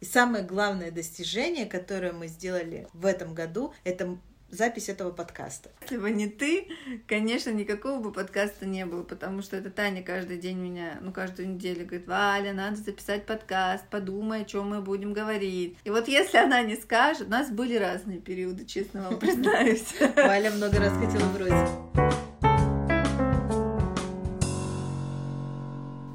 И самое главное достижение, которое мы сделали в этом году, это запись этого подкаста. Если бы не ты, конечно, никакого бы подкаста не было, потому что это Таня каждый день меня, ну, каждую неделю говорит, Валя, надо записать подкаст, подумай, о чем мы будем говорить. И вот если она не скажет, у нас были разные периоды, честно вам признаюсь. Валя много раз хотела бросить.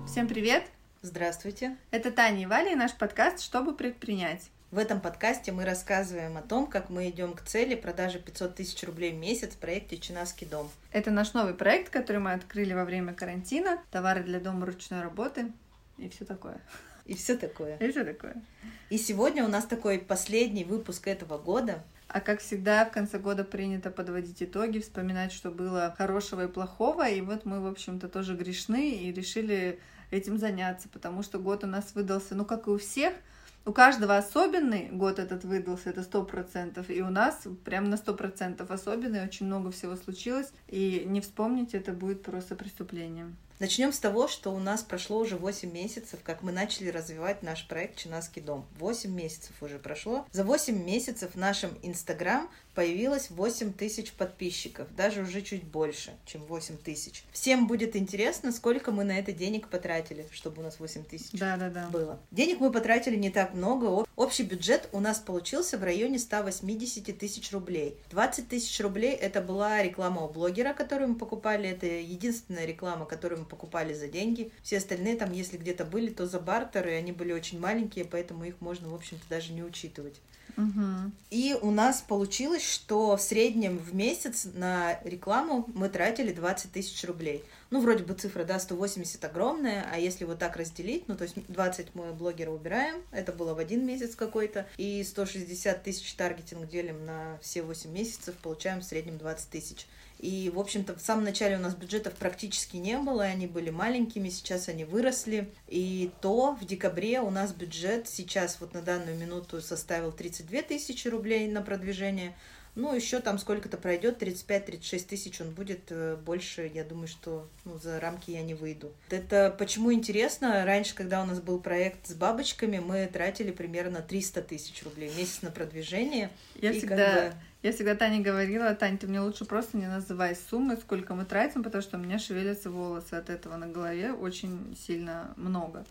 Всем привет! Здравствуйте! Это Таня и Валя и наш подкаст «Чтобы предпринять». В этом подкасте мы рассказываем о том, как мы идем к цели продажи 500 тысяч рублей в месяц в проекте «Чинаский дом». Это наш новый проект, который мы открыли во время карантина. Товары для дома ручной работы и все такое. И все такое. И все такое. И сегодня у нас такой последний выпуск этого года. А как всегда, в конце года принято подводить итоги, вспоминать, что было хорошего и плохого. И вот мы, в общем-то, тоже грешны и решили этим заняться, потому что год у нас выдался, ну, как и у всех – у каждого особенный год этот выдался, это сто процентов, и у нас прям на сто процентов особенный, очень много всего случилось, и не вспомнить это будет просто преступлением. Начнем с того, что у нас прошло уже 8 месяцев, как мы начали развивать наш проект «Чинаский дом». 8 месяцев уже прошло. За 8 месяцев в нашем Инстаграм появилось 8 тысяч подписчиков, даже уже чуть больше, чем 8 тысяч. Всем будет интересно, сколько мы на это денег потратили, чтобы у нас 8 тысяч да, да, да. было. Денег мы потратили не так много. Общий бюджет у нас получился в районе 180 тысяч рублей. 20 тысяч рублей это была реклама у блогера, которую мы покупали. Это единственная реклама, которую мы покупали за деньги. Все остальные там, если где-то были, то за бартер, и они были очень маленькие, поэтому их можно, в общем-то, даже не учитывать. Угу. И у нас получилось, что в среднем в месяц на рекламу мы тратили 20 тысяч рублей. Ну, вроде бы цифра, да, 180 огромная, а если вот так разделить, ну, то есть 20 мы блогера убираем, это было в один месяц какой-то, и 160 тысяч таргетинг делим на все 8 месяцев, получаем в среднем 20 тысяч. И, в общем-то, в самом начале у нас бюджетов практически не было, они были маленькими, сейчас они выросли. И то в декабре у нас бюджет сейчас вот на данную минуту составил 32 тысячи рублей на продвижение. Ну, еще там сколько-то пройдет, 35-36 тысяч он будет э, больше, я думаю, что ну, за рамки я не выйду. Это почему интересно? Раньше, когда у нас был проект с бабочками, мы тратили примерно 300 тысяч рублей в месяц на продвижение. Я и всегда... Как бы... Я всегда Тане говорила, Тань, ты мне лучше просто не называй суммы, сколько мы тратим, потому что у меня шевелятся волосы от этого на голове очень сильно много.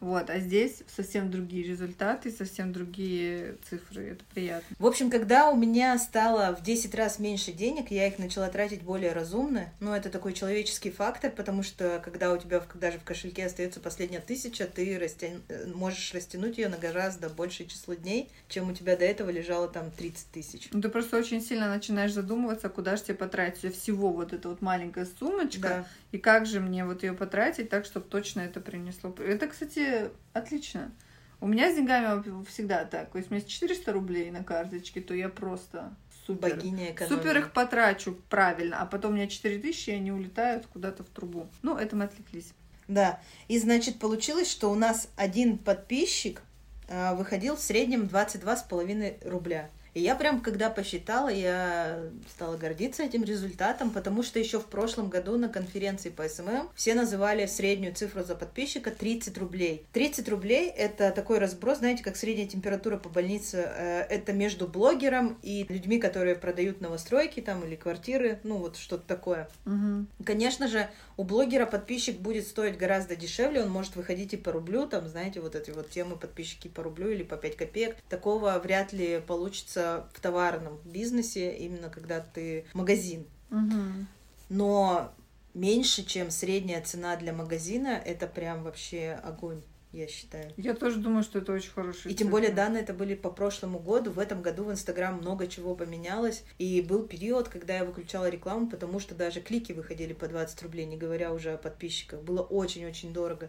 Вот, а здесь совсем другие результаты, совсем другие цифры. Это приятно. В общем, когда у меня стало в 10 раз меньше денег, я их начала тратить более разумно. Ну, это такой человеческий фактор, потому что когда у тебя даже в кошельке остается последняя тысяча, ты растя... можешь растянуть ее на гораздо большее число дней, чем у тебя до этого лежало там 30 тысяч. Ну, ты просто очень сильно начинаешь задумываться, куда же тебе потратить всего вот эта вот маленькая сумочка, да. и как же мне вот ее потратить так, чтобы точно это принесло. Это, кстати, отлично. У меня с деньгами всегда так. Если у меня есть 400 рублей на карточке, то я просто супер, Богиня супер их потрачу правильно, а потом у меня 4000, и они улетают куда-то в трубу. Ну, это мы отвлеклись. Да, и значит получилось, что у нас один подписчик э, выходил в среднем 22,5 рубля. И я прям, когда посчитала, я стала гордиться этим результатом, потому что еще в прошлом году на конференции по SMM все называли среднюю цифру за подписчика 30 рублей. 30 рублей — это такой разброс, знаете, как средняя температура по больнице. Э, это между блогером и людьми, которые продают новостройки там или квартиры, ну вот что-то такое. Угу. Конечно же, у блогера подписчик будет стоить гораздо дешевле, он может выходить и по рублю, там, знаете, вот эти вот темы подписчики по рублю или по 5 копеек. Такого вряд ли получится в товарном бизнесе, именно когда ты магазин. Угу. Но меньше, чем средняя цена для магазина, это прям вообще огонь я считаю. Я тоже думаю, что это очень хороший. И тем более данные это были по прошлому году. В этом году в Инстаграм много чего поменялось. И был период, когда я выключала рекламу, потому что даже клики выходили по 20 рублей, не говоря уже о подписчиках. Было очень-очень дорого.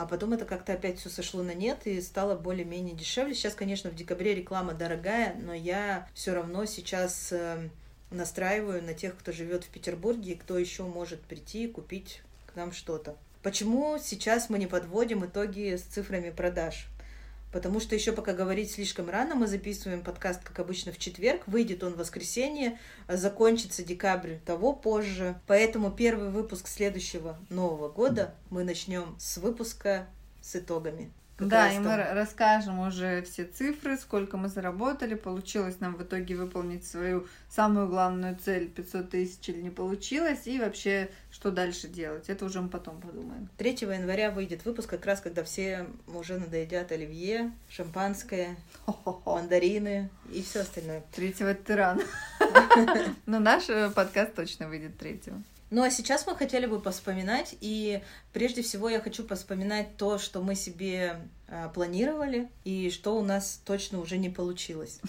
А потом это как-то опять все сошло на нет и стало более-менее дешевле. Сейчас, конечно, в декабре реклама дорогая, но я все равно сейчас эм, настраиваю на тех, кто живет в Петербурге и кто еще может прийти и купить к нам что-то. Почему сейчас мы не подводим итоги с цифрами продаж? Потому что еще пока говорить слишком рано, мы записываем подкаст, как обычно, в четверг, выйдет он в воскресенье, закончится декабрь того позже, поэтому первый выпуск следующего Нового года мы начнем с выпуска с итогами Да, и мы расскажем уже все цифры, сколько мы заработали, получилось нам в итоге выполнить свою самую главную цель 500 тысяч или не получилось, и вообще, что дальше делать. Это уже мы потом подумаем. 3 января выйдет выпуск, как раз когда все уже надоедят оливье, шампанское, мандарины и все остальное. Третьего тирана. Но наш э, подкаст точно выйдет третьего. Ну а сейчас мы хотели бы поспоминать, и прежде всего я хочу поспоминать то, что мы себе э, планировали, и что у нас точно уже не получилось.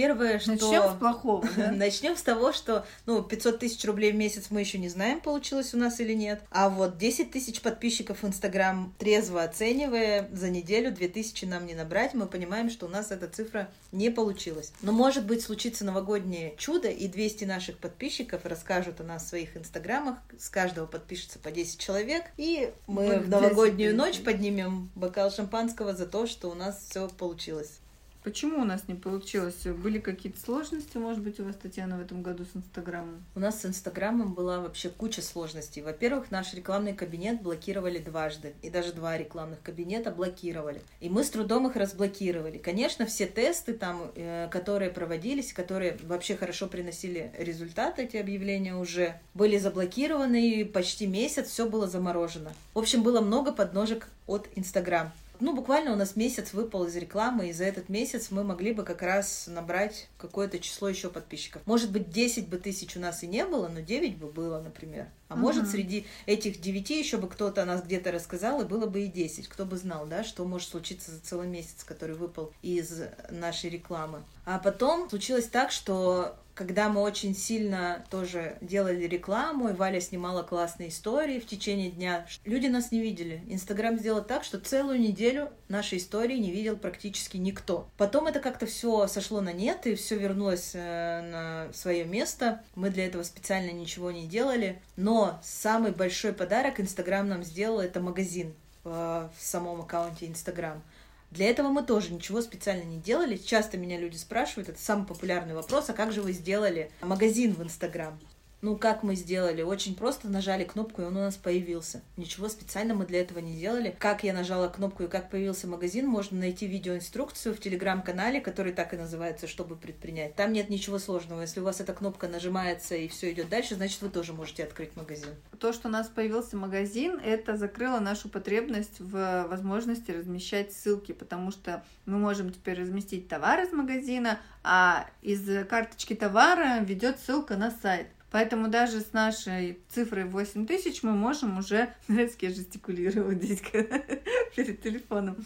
Первое, что... Начнем с плохого, да? Начнем с того, что, ну, 500 тысяч рублей в месяц мы еще не знаем, получилось у нас или нет. А вот 10 тысяч подписчиков в Инстаграм, трезво оценивая, за неделю 2000 нам не набрать, мы понимаем, что у нас эта цифра не получилась. Но, может быть, случится новогоднее чудо, и 200 наших подписчиков расскажут о нас в своих Инстаграмах, с каждого подпишется по 10 человек, и мы в новогоднюю ночь поднимем бокал шампанского за то, что у нас все получилось. Почему у нас не получилось? Были какие-то сложности, может быть, у вас, Татьяна, в этом году с Инстаграмом? У нас с Инстаграмом была вообще куча сложностей. Во-первых, наш рекламный кабинет блокировали дважды, и даже два рекламных кабинета блокировали. И мы с трудом их разблокировали. Конечно, все тесты там, э, которые проводились, которые вообще хорошо приносили результат, эти объявления уже, были заблокированы, и почти месяц все было заморожено. В общем, было много подножек от Инстаграм ну, буквально у нас месяц выпал из рекламы, и за этот месяц мы могли бы как раз набрать какое-то число еще подписчиков. Может быть, 10 бы тысяч у нас и не было, но 9 бы было, например. А угу. может, среди этих 9 еще бы кто-то о нас где-то рассказал, и было бы и 10. Кто бы знал, да, что может случиться за целый месяц, который выпал из нашей рекламы. А потом случилось так, что когда мы очень сильно тоже делали рекламу, и Валя снимала классные истории в течение дня, люди нас не видели. Инстаграм сделал так, что целую неделю нашей истории не видел практически никто. Потом это как-то все сошло на нет, и все вернулось э, на свое место. Мы для этого специально ничего не делали. Но самый большой подарок Инстаграм нам сделал это магазин э, в самом аккаунте Инстаграм. Для этого мы тоже ничего специально не делали. Часто меня люди спрашивают, это самый популярный вопрос, а как же вы сделали магазин в Инстаграм? Ну, как мы сделали? Очень просто нажали кнопку, и он у нас появился. Ничего специально мы для этого не делали. Как я нажала кнопку и как появился магазин, можно найти видеоинструкцию в телеграм-канале, который так и называется «Чтобы предпринять». Там нет ничего сложного. Если у вас эта кнопка нажимается и все идет дальше, значит, вы тоже можете открыть магазин. То, что у нас появился магазин, это закрыло нашу потребность в возможности размещать ссылки, потому что мы можем теперь разместить товар из магазина, а из карточки товара ведет ссылка на сайт. Поэтому даже с нашей цифрой 8 тысяч мы можем уже, нравится, я жестикулирую здесь перед телефоном,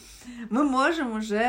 мы можем уже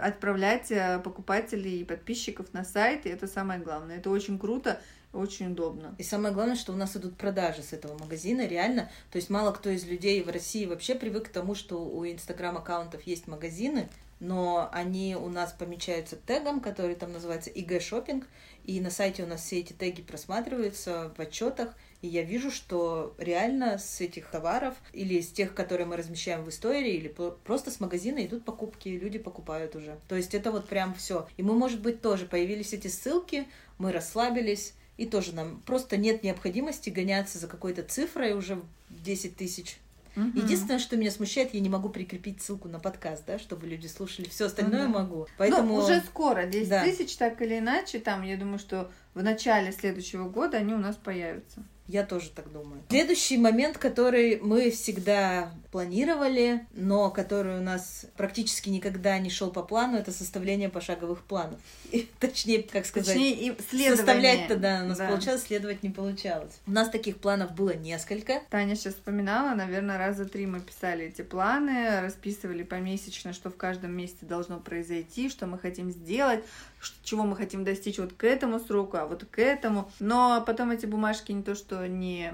отправлять э, покупателей и подписчиков на сайт, и это самое главное. Это очень круто, очень удобно. И самое главное, что у нас идут продажи с этого магазина, реально. То есть мало кто из людей в России вообще привык к тому, что у инстаграм-аккаунтов есть магазины, но они у нас помечаются тегом, который там называется IG Shopping, и на сайте у нас все эти теги просматриваются в отчетах, и я вижу, что реально с этих товаров или с тех, которые мы размещаем в истории, или просто с магазина идут покупки, люди покупают уже. То есть это вот прям все. И мы, может быть, тоже появились эти ссылки, мы расслабились, и тоже нам просто нет необходимости гоняться за какой-то цифрой уже в 10 тысяч Угу. Единственное, что меня смущает, я не могу прикрепить ссылку на подкаст, да, чтобы люди слушали. Все остальное угу. могу. Поэтому ну, уже скоро 10 да. тысяч, так или иначе, там, я думаю, что в начале следующего года они у нас появятся. Я тоже так думаю. Следующий момент, который мы всегда планировали, но который у нас практически никогда не шел по плану, это составление пошаговых планов. И, точнее, как сказать, точнее, и составлять-то, да, у нас да. получалось, следовать не получалось. У нас таких планов было несколько. Таня сейчас вспоминала, наверное, раза три мы писали эти планы, расписывали помесячно, что в каждом месяце должно произойти, что мы хотим сделать, чего мы хотим достичь вот к этому сроку, а вот к этому. Но потом эти бумажки не то, что не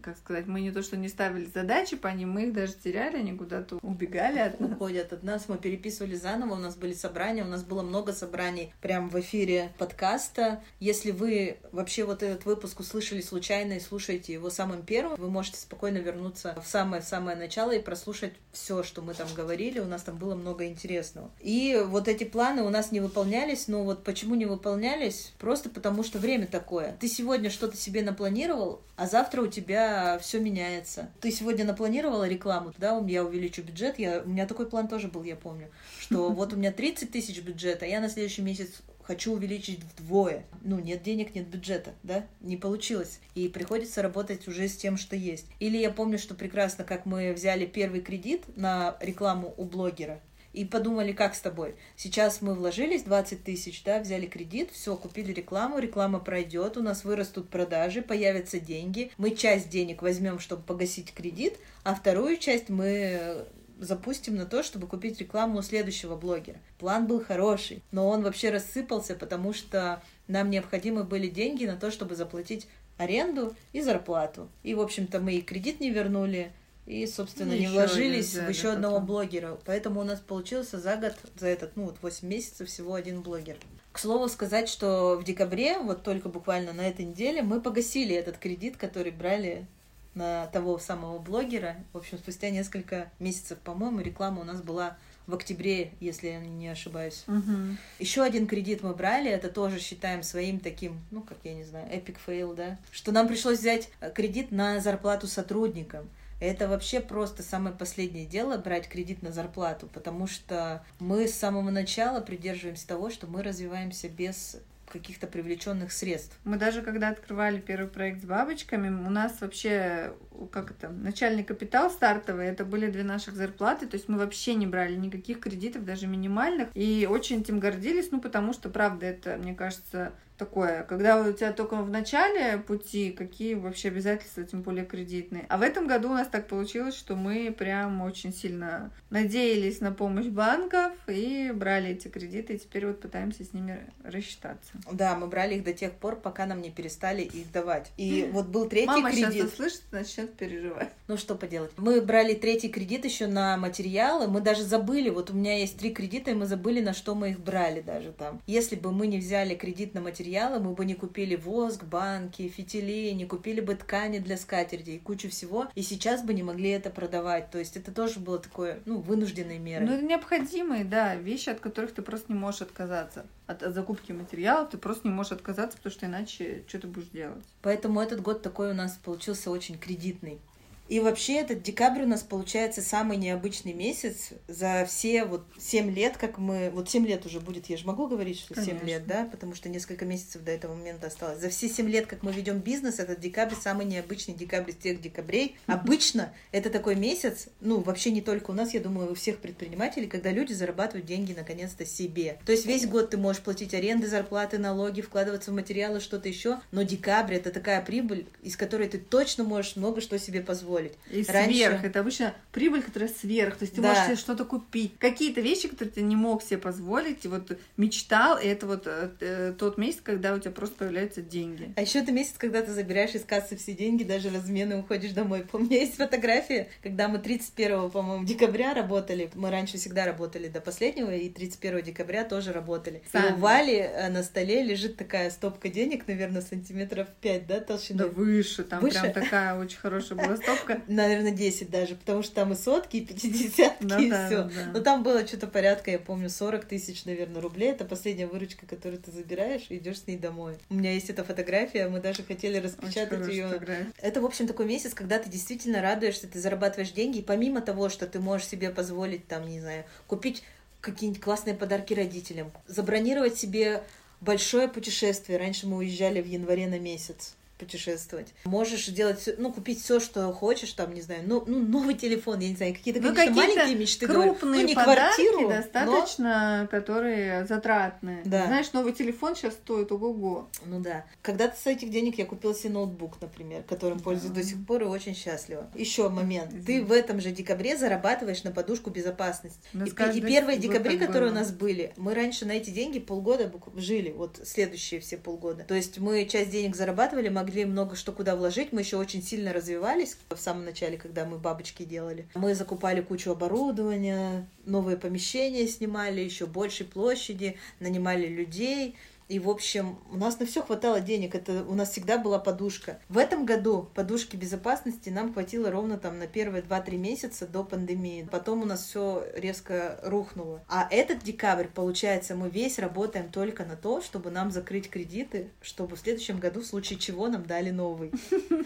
как сказать, мы не то, что не ставили задачи по ним, мы их даже теряли, они куда-то убегали от нас. Уходят от нас, мы переписывали заново, у нас были собрания, у нас было много собраний прямо в эфире подкаста. Если вы вообще вот этот выпуск услышали случайно и слушаете его самым первым, вы можете спокойно вернуться в самое-самое начало и прослушать все, что мы там говорили, у нас там было много интересного. И вот эти планы у нас не выполнялись, но вот почему не выполнялись? Просто потому что время такое. Ты сегодня что-то себе напланировал, а завтра у тебя все меняется. Ты сегодня напланировала рекламу, да, я увеличу бюджет, я, у меня такой план тоже был, я помню, что вот у меня 30 тысяч бюджета, я на следующий месяц хочу увеличить вдвое. Ну, нет денег, нет бюджета, да? Не получилось. И приходится работать уже с тем, что есть. Или я помню, что прекрасно, как мы взяли первый кредит на рекламу у блогера, и подумали, как с тобой. Сейчас мы вложились 20 тысяч, да, взяли кредит, все, купили рекламу, реклама пройдет, у нас вырастут продажи, появятся деньги. Мы часть денег возьмем, чтобы погасить кредит, а вторую часть мы запустим на то, чтобы купить рекламу у следующего блогера. План был хороший, но он вообще рассыпался, потому что нам необходимы были деньги на то, чтобы заплатить аренду и зарплату. И, в общем-то, мы и кредит не вернули, и, собственно, не вложились в еще одного потом. блогера. Поэтому у нас получился за год, за этот, ну, вот 8 месяцев всего один блогер. К слову сказать, что в декабре, вот только буквально на этой неделе, мы погасили этот кредит, который брали на того самого блогера. В общем, спустя несколько месяцев, по-моему, реклама у нас была в октябре, если я не ошибаюсь. Угу. Еще один кредит мы брали, это тоже считаем своим таким, ну, как я не знаю, epic fail, да, что нам пришлось взять кредит на зарплату сотрудникам. Это вообще просто самое последнее дело брать кредит на зарплату, потому что мы с самого начала придерживаемся того, что мы развиваемся без каких-то привлеченных средств. Мы даже когда открывали первый проект с бабочками, у нас вообще, как это, начальный капитал стартовый, это были две наших зарплаты, то есть мы вообще не брали никаких кредитов, даже минимальных, и очень этим гордились, ну, потому что, правда, это, мне кажется, такое, когда у тебя только в начале пути, какие вообще обязательства, тем более кредитные. А в этом году у нас так получилось, что мы прям очень сильно надеялись на помощь банков и брали эти кредиты, и теперь вот пытаемся с ними рассчитаться. Да, мы брали их до тех пор, пока нам не перестали их давать. И вот был третий Мама кредит. Мама сейчас услышит, начнет переживать. Ну что поделать. Мы брали третий кредит еще на материалы, мы даже забыли, вот у меня есть три кредита, и мы забыли, на что мы их брали даже там. Если бы мы не взяли кредит на материалы, материалы, мы бы не купили воск, банки, фитили, не купили бы ткани для скатерти и кучу всего, и сейчас бы не могли это продавать. То есть это тоже было такое, ну, вынужденные меры. Ну, это необходимые, да, вещи, от которых ты просто не можешь отказаться. От, от закупки материалов ты просто не можешь отказаться, потому что иначе что ты будешь делать. Поэтому этот год такой у нас получился очень кредитный. И вообще этот декабрь у нас получается самый необычный месяц за все вот 7 лет, как мы... Вот 7 лет уже будет, я же могу говорить, что Конечно. 7 лет, да? Потому что несколько месяцев до этого момента осталось. За все 7 лет, как мы ведем бизнес, этот декабрь самый необычный декабрь из тех декабрей. Обычно это такой месяц, ну, вообще не только у нас, я думаю, у всех предпринимателей, когда люди зарабатывают деньги наконец-то себе. То есть весь год ты можешь платить аренды, зарплаты, налоги, вкладываться в материалы, что-то еще, но декабрь это такая прибыль, из которой ты точно можешь много что себе позволить позволить. И Раньше... сверх. Это обычно прибыль, которая сверх. То есть ты да. можешь себе что-то купить. Какие-то вещи, которые ты не мог себе позволить, и вот мечтал, и это вот э, э, тот месяц, когда у тебя просто появляются деньги. А еще это месяц, когда ты забираешь из кассы все деньги, даже размены, уходишь домой. У меня есть фотография, когда мы 31, по-моему, декабря работали. Мы раньше всегда работали до последнего, и 31 декабря тоже работали. Сами. И у Вали э, на столе лежит такая стопка денег, наверное, сантиметров 5, да, толщины? Да выше, там выше? прям такая очень хорошая была стопка сколько? Наверное, 10 даже, потому что там и сотки, и пятидесятки, ну, и да, все. Да. Но там было что-то порядка, я помню, 40 тысяч, наверное, рублей. Это последняя выручка, которую ты забираешь и идешь с ней домой. У меня есть эта фотография, мы даже хотели распечатать ее. Это, в общем, такой месяц, когда ты действительно радуешься, ты зарабатываешь деньги, и помимо того, что ты можешь себе позволить, там, не знаю, купить какие-нибудь классные подарки родителям, забронировать себе большое путешествие. Раньше мы уезжали в январе на месяц путешествовать. Можешь делать, ну, купить все, что хочешь, там, не знаю, ну, ну новый телефон, я не знаю, какие-то, ну, конечно, какие маленькие мечты. Крупные говорю. ну, не квартиру, достаточно, но... которые затратные. Да. Знаешь, новый телефон сейчас стоит ого-го. Ну да. Когда-то с этих денег я купила себе ноутбук, например, которым да. пользуюсь до сих пор и очень счастлива. Еще момент. Извините. Ты в этом же декабре зарабатываешь на подушку безопасности. И, и первые декабри, которые было. у нас были, мы раньше на эти деньги полгода жили, вот следующие все полгода. То есть мы часть денег зарабатывали, могли могли много что куда вложить. Мы еще очень сильно развивались в самом начале, когда мы бабочки делали. Мы закупали кучу оборудования, новые помещения снимали, еще большей площади, нанимали людей. И, в общем, у нас на все хватало денег. Это у нас всегда была подушка. В этом году подушки безопасности нам хватило ровно там на первые 2-3 месяца до пандемии. Потом у нас все резко рухнуло. А этот декабрь, получается, мы весь работаем только на то, чтобы нам закрыть кредиты, чтобы в следующем году в случае чего нам дали новый.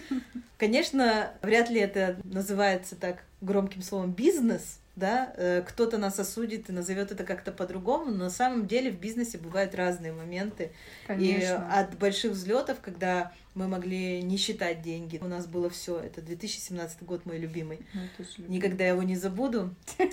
Конечно, вряд ли это называется так громким словом бизнес, да, э, кто-то нас осудит и назовет это как-то по-другому, но на самом деле в бизнесе бывают разные моменты. Конечно. И от больших взлетов, когда мы могли не считать деньги, у нас было все. Это 2017 год мой любимый. Ну, Никогда его не забуду.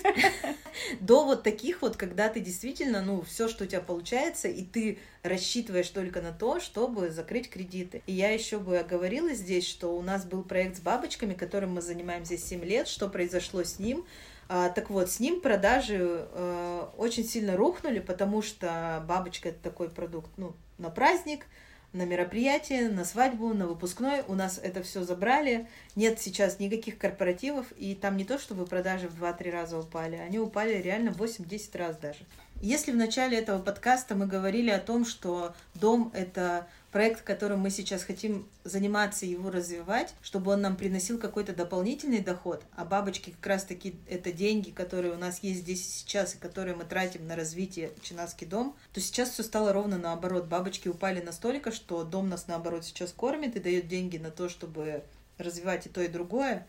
До вот таких вот, когда ты действительно, ну, все, что у тебя получается, и ты рассчитываешь только на то, чтобы закрыть кредиты. И я еще бы оговорила здесь, что у нас был проект с бабочками, которым мы занимаемся 7 лет, что произошло с ним. А, так вот, с ним продажи э, очень сильно рухнули, потому что бабочка это такой продукт, ну, на праздник, на мероприятие, на свадьбу, на выпускной. У нас это все забрали. Нет сейчас никаких корпоративов, и там не то, чтобы продажи в 2-3 раза упали, они упали реально в 8-10 раз даже. Если в начале этого подкаста мы говорили о том, что дом — это проект, которым мы сейчас хотим заниматься и его развивать, чтобы он нам приносил какой-то дополнительный доход, а бабочки как раз-таки это деньги, которые у нас есть здесь и сейчас, и которые мы тратим на развитие Чинаский дом, то сейчас все стало ровно наоборот. Бабочки упали настолько, что дом нас наоборот сейчас кормит и дает деньги на то, чтобы развивать и то, и другое,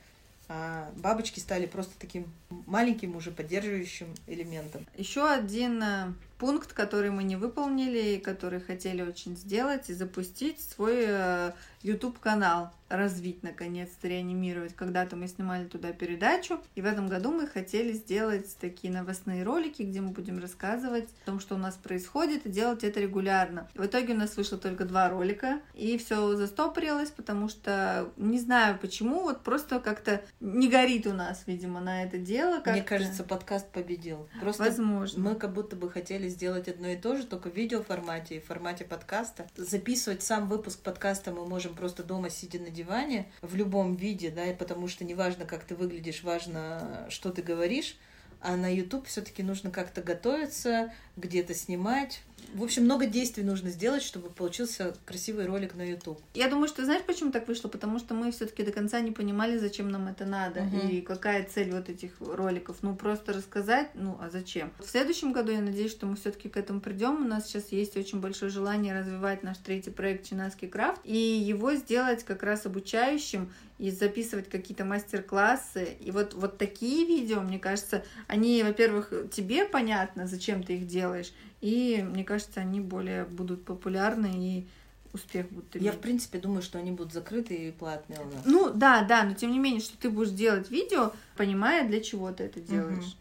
а бабочки стали просто таким маленьким уже поддерживающим элементом. Еще один э, пункт, который мы не выполнили и который хотели очень сделать и запустить свой э, YouTube канал развить, наконец-то, реанимировать. Когда-то мы снимали туда передачу, и в этом году мы хотели сделать такие новостные ролики, где мы будем рассказывать о том, что у нас происходит, и делать это регулярно. В итоге у нас вышло только два ролика, и все застопорилось, потому что не знаю почему, вот просто как-то не горит у нас, видимо, на это дело. Мне кажется, подкаст победил. Просто Возможно. мы как будто бы хотели сделать одно и то же, только в видеоформате и в формате подкаста. Записывать сам выпуск подкаста мы можем просто дома, сидя на диване, в любом виде, да, потому что неважно, как ты выглядишь, важно, что ты говоришь. А на YouTube все-таки нужно как-то готовиться, где-то снимать, в общем, много действий нужно сделать, чтобы получился красивый ролик на YouTube. Я думаю, что знаешь, почему так вышло? Потому что мы все-таки до конца не понимали, зачем нам это надо угу. и какая цель вот этих роликов. Ну, просто рассказать, ну, а зачем? В следующем году я надеюсь, что мы все-таки к этому придем. У нас сейчас есть очень большое желание развивать наш третий проект Чинаский крафт и его сделать как раз обучающим и записывать какие-то мастер-классы. И вот, вот такие видео, мне кажется, они, во-первых, тебе понятно, зачем ты их делаешь, и мне кажется, они более будут популярны и успех будут иметь. Я, в принципе, думаю, что они будут закрыты и платные у нас. Ну, да, да, но тем не менее, что ты будешь делать видео, понимая, для чего ты это делаешь, угу.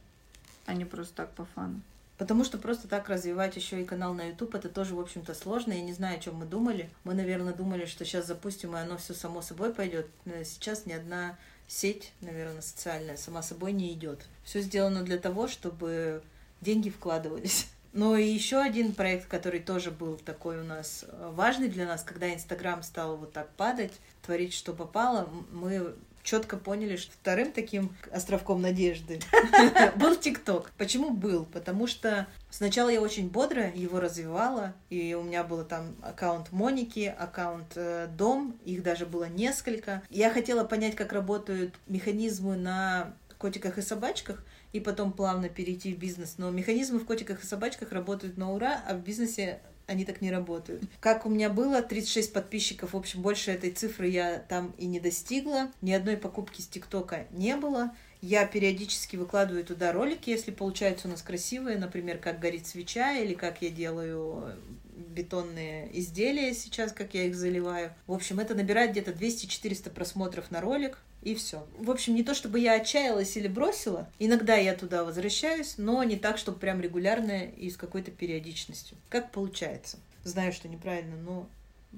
а не просто так по фану. Потому что просто так развивать еще и канал на YouTube, это тоже, в общем-то, сложно. Я не знаю, о чем мы думали. Мы, наверное, думали, что сейчас запустим, и оно все само собой пойдет. Но сейчас ни одна сеть, наверное, социальная сама собой не идет. Все сделано для того, чтобы деньги вкладывались. Но и еще один проект, который тоже был такой у нас э, важный для нас, когда Инстаграм стал вот так падать, творить, что попало, мы четко поняли, что вторым таким островком надежды был ТикТок. Почему был? Потому что сначала я очень бодро его развивала, и у меня был там аккаунт Моники, аккаунт э, Дом, их даже было несколько. Я хотела понять, как работают механизмы на котиках и собачках, и потом плавно перейти в бизнес. Но механизмы в котиках и собачках работают на ура, а в бизнесе они так не работают. Как у меня было, 36 подписчиков, в общем, больше этой цифры я там и не достигла. Ни одной покупки с ТикТока не было. Я периодически выкладываю туда ролики, если получаются у нас красивые, например, как горит свеча или как я делаю бетонные изделия сейчас, как я их заливаю. В общем, это набирает где-то 200-400 просмотров на ролик и все. В общем, не то чтобы я отчаялась или бросила, иногда я туда возвращаюсь, но не так, чтобы прям регулярно и с какой-то периодичностью. Как получается. Знаю, что неправильно, но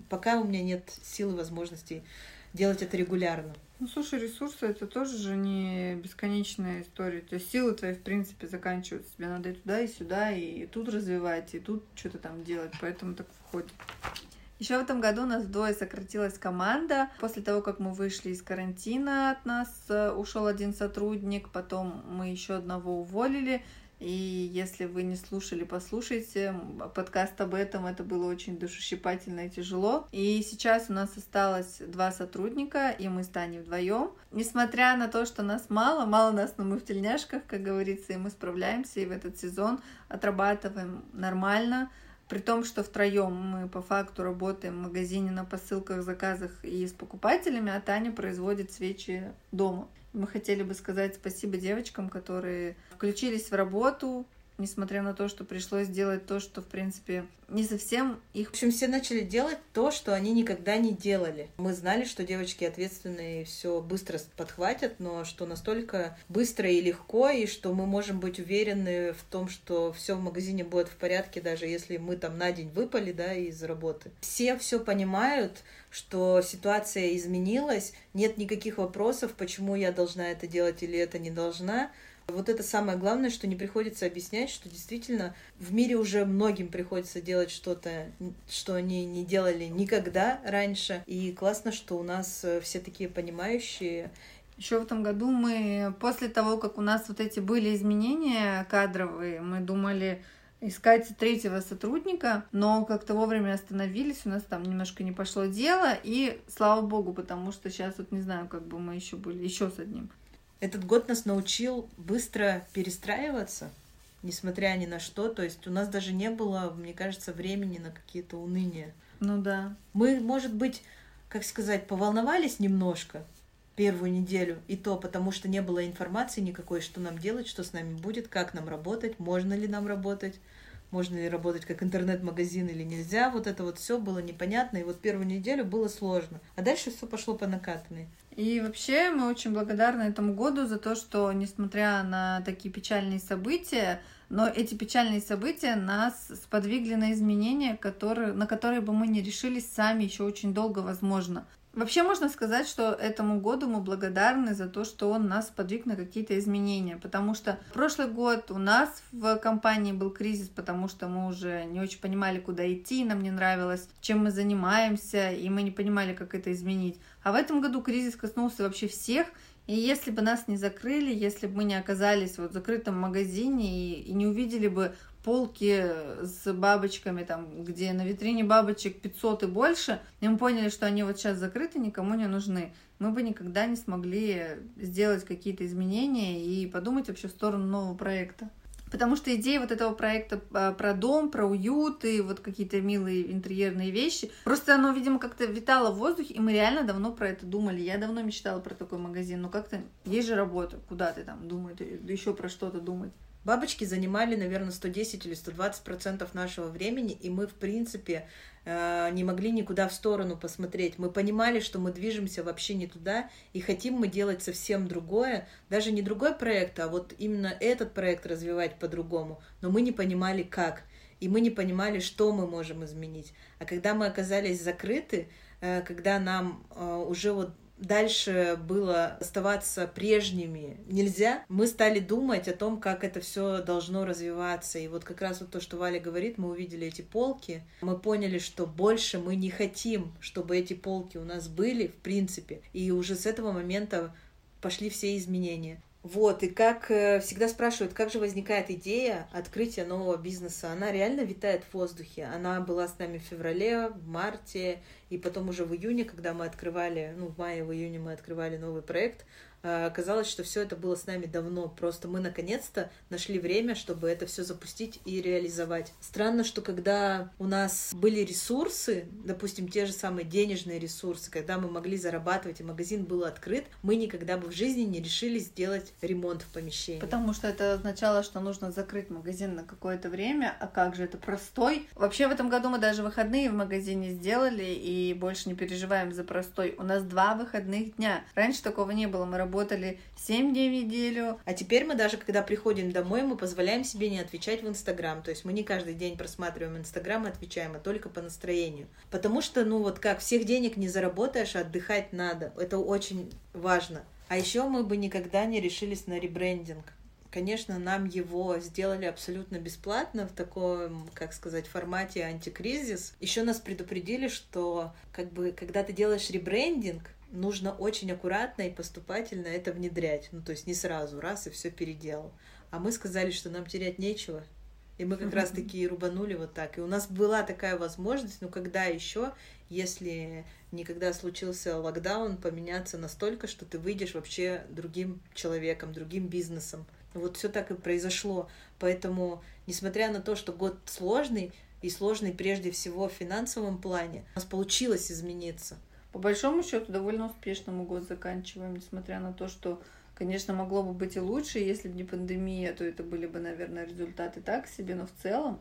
пока у меня нет силы и возможностей делать это регулярно. Ну, слушай, ресурсы это тоже же не бесконечная история. То есть силы твои, в принципе, заканчиваются. Тебе надо и туда, и сюда, и тут развивать, и тут что-то там делать. Поэтому так входит. Еще в этом году у нас вдвое сократилась команда. После того, как мы вышли из карантина, от нас э, ушел один сотрудник, потом мы еще одного уволили. И если вы не слушали, послушайте. Подкаст об этом, это было очень душещипательно и тяжело. И сейчас у нас осталось два сотрудника, и мы станем вдвоем. Несмотря на то, что нас мало, мало нас, но мы в тельняшках, как говорится, и мы справляемся, и в этот сезон отрабатываем нормально. При том, что втроем мы по факту работаем в магазине на посылках, заказах и с покупателями, а Таня производит свечи дома. Мы хотели бы сказать спасибо девочкам, которые включились в работу, несмотря на то, что пришлось делать то, что, в принципе, не совсем их... В общем, все начали делать то, что они никогда не делали. Мы знали, что девочки ответственные все быстро подхватят, но что настолько быстро и легко, и что мы можем быть уверены в том, что все в магазине будет в порядке, даже если мы там на день выпали, да, из работы. Все все понимают, что ситуация изменилась, нет никаких вопросов, почему я должна это делать или это не должна. Вот это самое главное, что не приходится объяснять, что действительно в мире уже многим приходится делать что-то, что они не делали никогда раньше. И классно, что у нас э, все такие понимающие. Еще в этом году мы, после того, как у нас вот эти были изменения кадровые, мы думали, искать третьего сотрудника, но как-то вовремя остановились, у нас там немножко не пошло дело, и слава богу, потому что сейчас вот не знаю, как бы мы еще были еще с одним. Этот год нас научил быстро перестраиваться, несмотря ни на что. То есть у нас даже не было, мне кажется, времени на какие-то уныния. Ну да. Мы, может быть, как сказать, поволновались немножко первую неделю, и то потому, что не было информации никакой, что нам делать, что с нами будет, как нам работать, можно ли нам работать можно ли работать как интернет-магазин или нельзя. Вот это вот все было непонятно, и вот первую неделю было сложно. А дальше все пошло по накатанной. И вообще мы очень благодарны этому году за то, что, несмотря на такие печальные события, но эти печальные события нас сподвигли на изменения, которые, на которые бы мы не решились сами еще очень долго, возможно. Вообще можно сказать, что этому году мы благодарны за то, что он нас подвиг на какие-то изменения, потому что прошлый год у нас в компании был кризис, потому что мы уже не очень понимали, куда идти, нам не нравилось, чем мы занимаемся, и мы не понимали, как это изменить. А в этом году кризис коснулся вообще всех, и если бы нас не закрыли, если бы мы не оказались вот в закрытом магазине и, и не увидели бы полки с бабочками, там, где на витрине бабочек 500 и больше, и мы поняли, что они вот сейчас закрыты, никому не нужны. Мы бы никогда не смогли сделать какие-то изменения и подумать вообще в сторону нового проекта. Потому что идея вот этого проекта а, про дом, про уют и вот какие-то милые интерьерные вещи, просто оно, видимо, как-то витало в воздухе, и мы реально давно про это думали. Я давно мечтала про такой магазин, но как-то есть же работа, куда ты там думаешь, еще про что-то думать. Бабочки занимали, наверное, 110 или 120 процентов нашего времени, и мы, в принципе, э, не могли никуда в сторону посмотреть. Мы понимали, что мы движемся вообще не туда, и хотим мы делать совсем другое, даже не другой проект, а вот именно этот проект развивать по-другому. Но мы не понимали, как. И мы не понимали, что мы можем изменить. А когда мы оказались закрыты, э, когда нам э, уже вот дальше было оставаться прежними нельзя, мы стали думать о том, как это все должно развиваться. И вот как раз вот то, что Валя говорит, мы увидели эти полки, мы поняли, что больше мы не хотим, чтобы эти полки у нас были, в принципе. И уже с этого момента пошли все изменения. Вот, и как э, всегда спрашивают, как же возникает идея открытия нового бизнеса? Она реально витает в воздухе. Она была с нами в феврале, в марте, и потом уже в июне, когда мы открывали, ну, в мае, в июне мы открывали новый проект, а, оказалось, что все это было с нами давно. Просто мы наконец-то нашли время, чтобы это все запустить и реализовать. Странно, что когда у нас были ресурсы, допустим, те же самые денежные ресурсы, когда мы могли зарабатывать, и магазин был открыт, мы никогда бы в жизни не решили сделать ремонт в помещении. Потому что это означало, что нужно закрыть магазин на какое-то время, а как же это простой. Вообще в этом году мы даже выходные в магазине сделали и больше не переживаем за простой. У нас два выходных дня. Раньше такого не было, мы работали работали 7 дней в неделю. А теперь мы даже, когда приходим домой, мы позволяем себе не отвечать в Инстаграм. То есть мы не каждый день просматриваем Инстаграм и отвечаем, а только по настроению. Потому что, ну вот как, всех денег не заработаешь, а отдыхать надо. Это очень важно. А еще мы бы никогда не решились на ребрендинг. Конечно, нам его сделали абсолютно бесплатно в таком, как сказать, формате антикризис. Еще нас предупредили, что как бы, когда ты делаешь ребрендинг, нужно очень аккуратно и поступательно это внедрять. Ну, то есть не сразу, раз и все переделал. а мы сказали, что нам терять нечего. И мы как раз таки рубанули вот так. И у нас была такая возможность, но когда еще, если никогда случился локдаун, поменяться настолько, что ты выйдешь вообще другим человеком, другим бизнесом. Вот все так и произошло. Поэтому, несмотря на то, что год сложный, и сложный прежде всего в финансовом плане, у нас получилось измениться. По большому счету, довольно успешно мы год заканчиваем, несмотря на то, что Конечно, могло бы быть и лучше, если бы не пандемия, то это были бы, наверное, результаты так себе, но в целом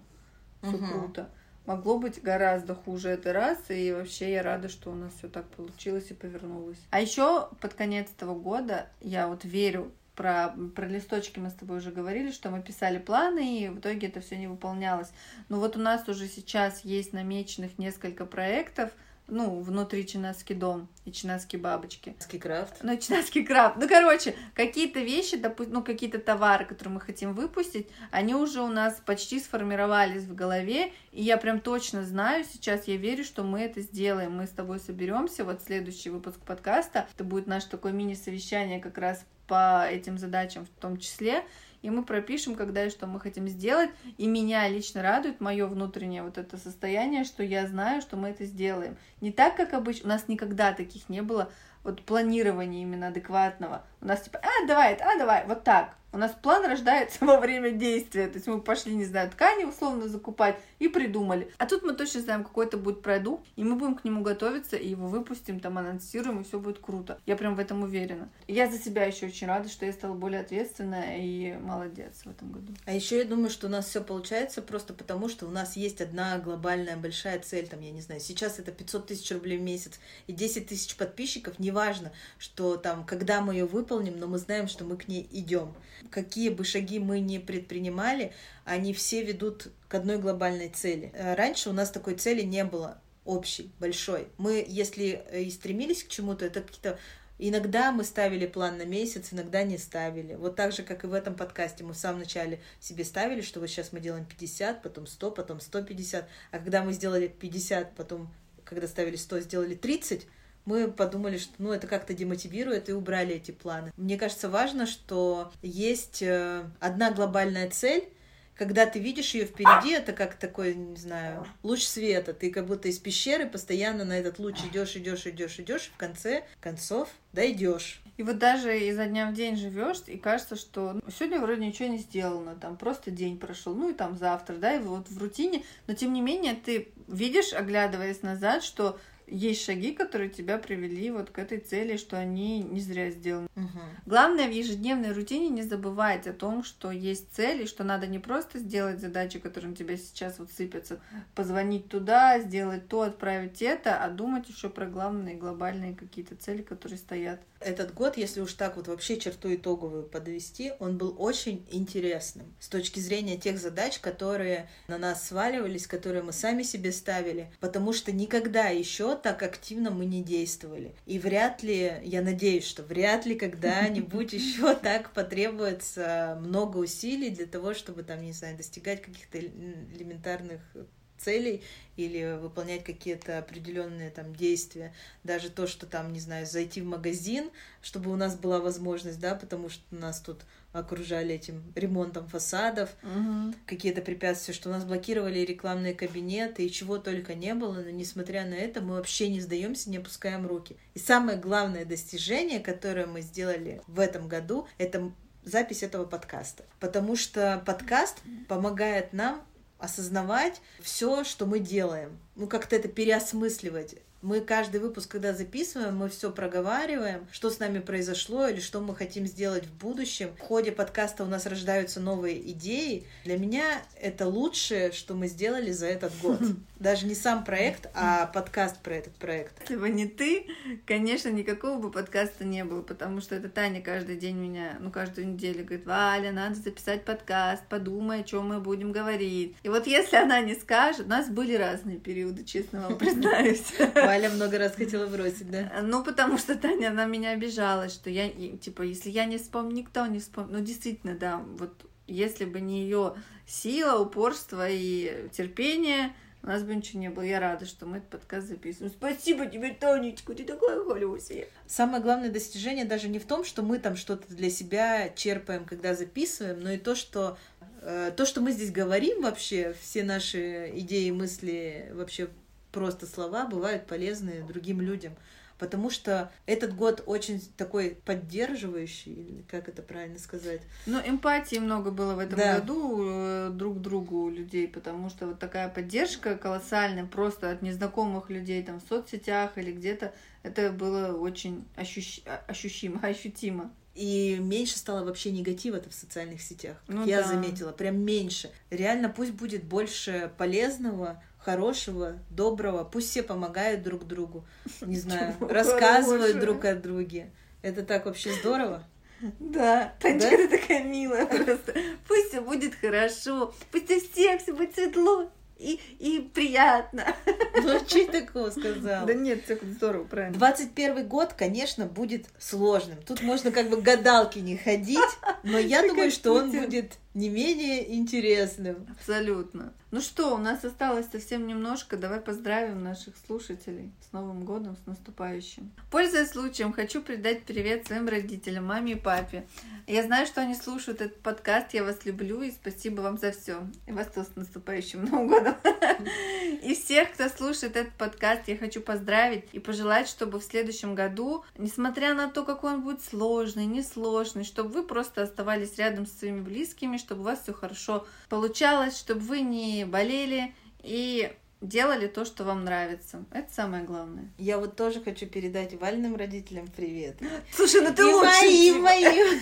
все угу. круто. Могло быть гораздо хуже это раз, и вообще я рада, что у нас все так получилось и повернулось. А еще под конец этого года я вот верю про, про листочки мы с тобой уже говорили, что мы писали планы, и в итоге это все не выполнялось. Но вот у нас уже сейчас есть намеченных несколько проектов, ну, внутри Чинаский дом и Чинаские бабочки. Чинаский крафт. Ну, Чинаский крафт. Ну, короче, какие-то вещи, допустим, ну, какие-то товары, которые мы хотим выпустить, они уже у нас почти сформировались в голове, и я прям точно знаю, сейчас я верю, что мы это сделаем. Мы с тобой соберемся, вот следующий выпуск подкаста, это будет наше такое мини-совещание как раз по этим задачам в том числе, и мы пропишем, когда и что мы хотим сделать. И меня лично радует мое внутреннее вот это состояние, что я знаю, что мы это сделаем. Не так, как обычно, у нас никогда таких не было, вот планирования именно адекватного. У нас типа, а, давай, а, давай, вот так. У нас план рождается во время действия. То есть мы пошли, не знаю, ткани условно закупать и придумали. А тут мы точно знаем, какой это будет продукт, и мы будем к нему готовиться, и его выпустим, там анонсируем, и все будет круто. Я прям в этом уверена. Я за себя еще очень рада, что я стала более ответственная и молодец в этом году. А еще я думаю, что у нас все получается просто потому, что у нас есть одна глобальная большая цель, там, я не знаю, сейчас это 500 тысяч рублей в месяц и 10 тысяч подписчиков, неважно, что там, когда мы ее выполним, но мы знаем, что мы к ней идем какие бы шаги мы ни предпринимали, они все ведут к одной глобальной цели. Э, раньше у нас такой цели не было общей, большой. Мы, если и стремились к чему-то, это какие-то Иногда мы ставили план на месяц, иногда не ставили. Вот так же, как и в этом подкасте. Мы в самом начале себе ставили, что вот сейчас мы делаем 50, потом 100, потом 150. А когда мы сделали 50, потом, когда ставили 100, сделали 30, мы подумали, что ну, это как-то демотивирует и убрали эти планы. Мне кажется, важно, что есть э, одна глобальная цель, когда ты видишь ее впереди, это как такой, не знаю, луч света. Ты как будто из пещеры постоянно на этот луч идешь, идешь, идешь, идешь, в конце концов дойдешь. И вот даже изо дня в день живешь, и кажется, что ну, сегодня вроде ничего не сделано, там просто день прошел, ну и там завтра, да, и вот в рутине, но тем не менее ты видишь, оглядываясь назад, что есть шаги, которые тебя привели вот к этой цели, что они не зря сделаны. Угу. Главное в ежедневной рутине не забывать о том, что есть цели, что надо не просто сделать задачи, которые на тебя сейчас вот сыпятся, позвонить туда, сделать то, отправить это, а думать еще про главные глобальные какие-то цели, которые стоят. Этот год, если уж так вот вообще черту итоговую подвести, он был очень интересным с точки зрения тех задач, которые на нас сваливались, которые мы сами себе ставили, потому что никогда еще так активно мы не действовали. И вряд ли, я надеюсь, что вряд ли когда-нибудь еще так потребуется много усилий для того, чтобы там, не знаю, достигать каких-то элементарных целей или выполнять какие-то определенные там действия. Даже то, что там, не знаю, зайти в магазин, чтобы у нас была возможность, да, потому что нас тут окружали этим ремонтом фасадов, угу. какие-то препятствия, что у нас блокировали рекламные кабинеты и чего только не было, но несмотря на это мы вообще не сдаемся, не опускаем руки. И самое главное достижение, которое мы сделали в этом году, это запись этого подкаста. Потому что подкаст помогает нам осознавать все, что мы делаем. Ну, как-то это переосмысливать. Мы каждый выпуск, когда записываем, мы все проговариваем, что с нами произошло или что мы хотим сделать в будущем. В ходе подкаста у нас рождаются новые идеи. Для меня это лучшее, что мы сделали за этот год. Даже не сам проект, а подкаст про этот проект. Если бы не ты, конечно, никакого бы подкаста не было, потому что это Таня каждый день меня, ну, каждую неделю говорит, Валя, надо записать подкаст, подумай, о чем мы будем говорить. И вот если она не скажет, у нас были разные периоды, честно вам признаюсь. Валя много раз хотела бросить, да? Ну, потому что Таня, она меня обижала, что я, типа, если я не вспомню, никто не вспомнит. Ну, действительно, да, вот если бы не ее сила, упорство и терпение, у нас бы ничего не было. Я рада, что мы этот подкаст записываем. Спасибо тебе, Тонечка, ты такая хорошая. Самое главное достижение даже не в том, что мы там что-то для себя черпаем, когда записываем, но и то, что э, то, что мы здесь говорим вообще, все наши идеи, мысли, вообще просто слова бывают полезны другим людям потому что этот год очень такой поддерживающий, как это правильно сказать? Ну, эмпатии много было в этом да. году э, друг другу у людей, потому что вот такая поддержка колоссальная просто от незнакомых людей там в соцсетях или где-то, это было очень ощущ... ощущимо, ощутимо. И меньше стало вообще негатива-то в социальных сетях. Ну, я да. заметила, прям меньше. Реально пусть будет больше полезного, хорошего, доброго. Пусть все помогают друг другу. Не знаю, рассказывают друг о друге. Это так вообще здорово. Да, Танечка, да? ты такая милая просто. Пусть все будет хорошо, пусть у всех все будет светло и, и приятно. Ну, а что такого сказал? Да нет, все здорово, правильно. 21 год, конечно, будет сложным. Тут можно как бы гадалки не ходить, но я думаю, что он будет не менее интересным. Абсолютно. Ну что, у нас осталось совсем немножко. Давай поздравим наших слушателей с Новым годом, с наступающим. Пользуясь случаем, хочу передать привет своим родителям, маме и папе. Я знаю, что они слушают этот подкаст. Я вас люблю и спасибо вам за все. И вас тоже с наступающим Новым годом. И всех, кто слушает этот подкаст, я хочу поздравить и пожелать, чтобы в следующем году, несмотря на то, какой он будет сложный, несложный, чтобы вы просто оставались рядом с своими близкими, чтобы у вас все хорошо получалось, чтобы вы не болели и делали то, что вам нравится. Это самое главное. Я вот тоже хочу передать Вальным родителям привет. Слушай, ну ты и моим, моим.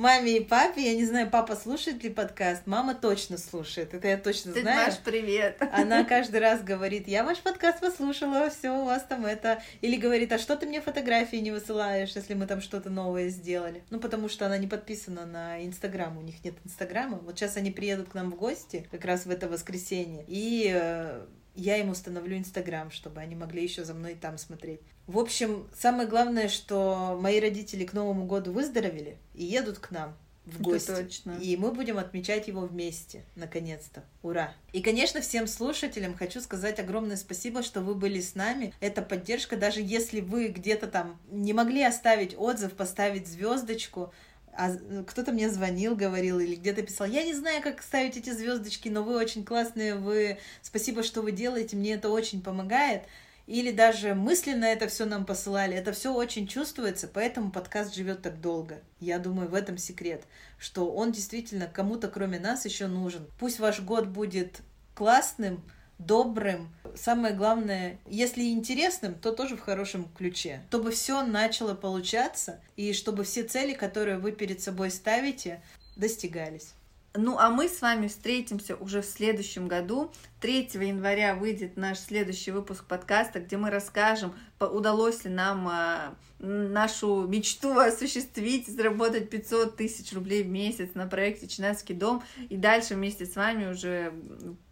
Маме и папе. Я не знаю, папа слушает ли подкаст. Мама точно слушает. Это я точно ты знаю. Маш, привет. Она каждый раз говорит, я ваш подкаст послушала, все у вас там это. Или говорит, а что ты мне фотографии не высылаешь, если мы там что-то новое сделали? Ну, потому что она не подписана на Инстаграм. У них нет Инстаграма. Вот сейчас они приедут к нам в гости, как раз в это воскресенье. И э, я им установлю Инстаграм, чтобы они могли еще за мной там смотреть. В общем, самое главное, что мои родители к Новому году выздоровели и едут к нам в гости. Это точно. И мы будем отмечать его вместе, наконец-то. Ура! И, конечно, всем слушателям хочу сказать огромное спасибо, что вы были с нами. Это поддержка, даже если вы где-то там не могли оставить отзыв, поставить звездочку, а кто-то мне звонил, говорил или где-то писал, я не знаю, как ставить эти звездочки, но вы очень классные, вы спасибо, что вы делаете, мне это очень помогает. Или даже мысленно это все нам посылали, это все очень чувствуется, поэтому подкаст живет так долго. Я думаю, в этом секрет, что он действительно кому-то кроме нас еще нужен. Пусть ваш год будет классным, добрым, самое главное, если интересным, то тоже в хорошем ключе. Чтобы все начало получаться, и чтобы все цели, которые вы перед собой ставите, достигались. Ну, а мы с вами встретимся уже в следующем году. 3 января выйдет наш следующий выпуск подкаста, где мы расскажем, удалось ли нам а, нашу мечту осуществить, заработать 500 тысяч рублей в месяц на проекте «Чинацкий дом». И дальше вместе с вами уже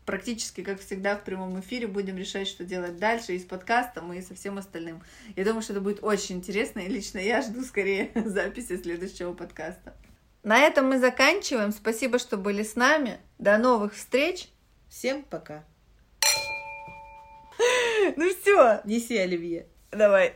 практически, как всегда, в прямом эфире будем решать, что делать дальше и с подкастом, и со всем остальным. Я думаю, что это будет очень интересно, и лично я жду скорее записи следующего подкаста. На этом мы заканчиваем. Спасибо, что были с нами. До новых встреч. Всем пока. Ну все. Неси оливье. Давай.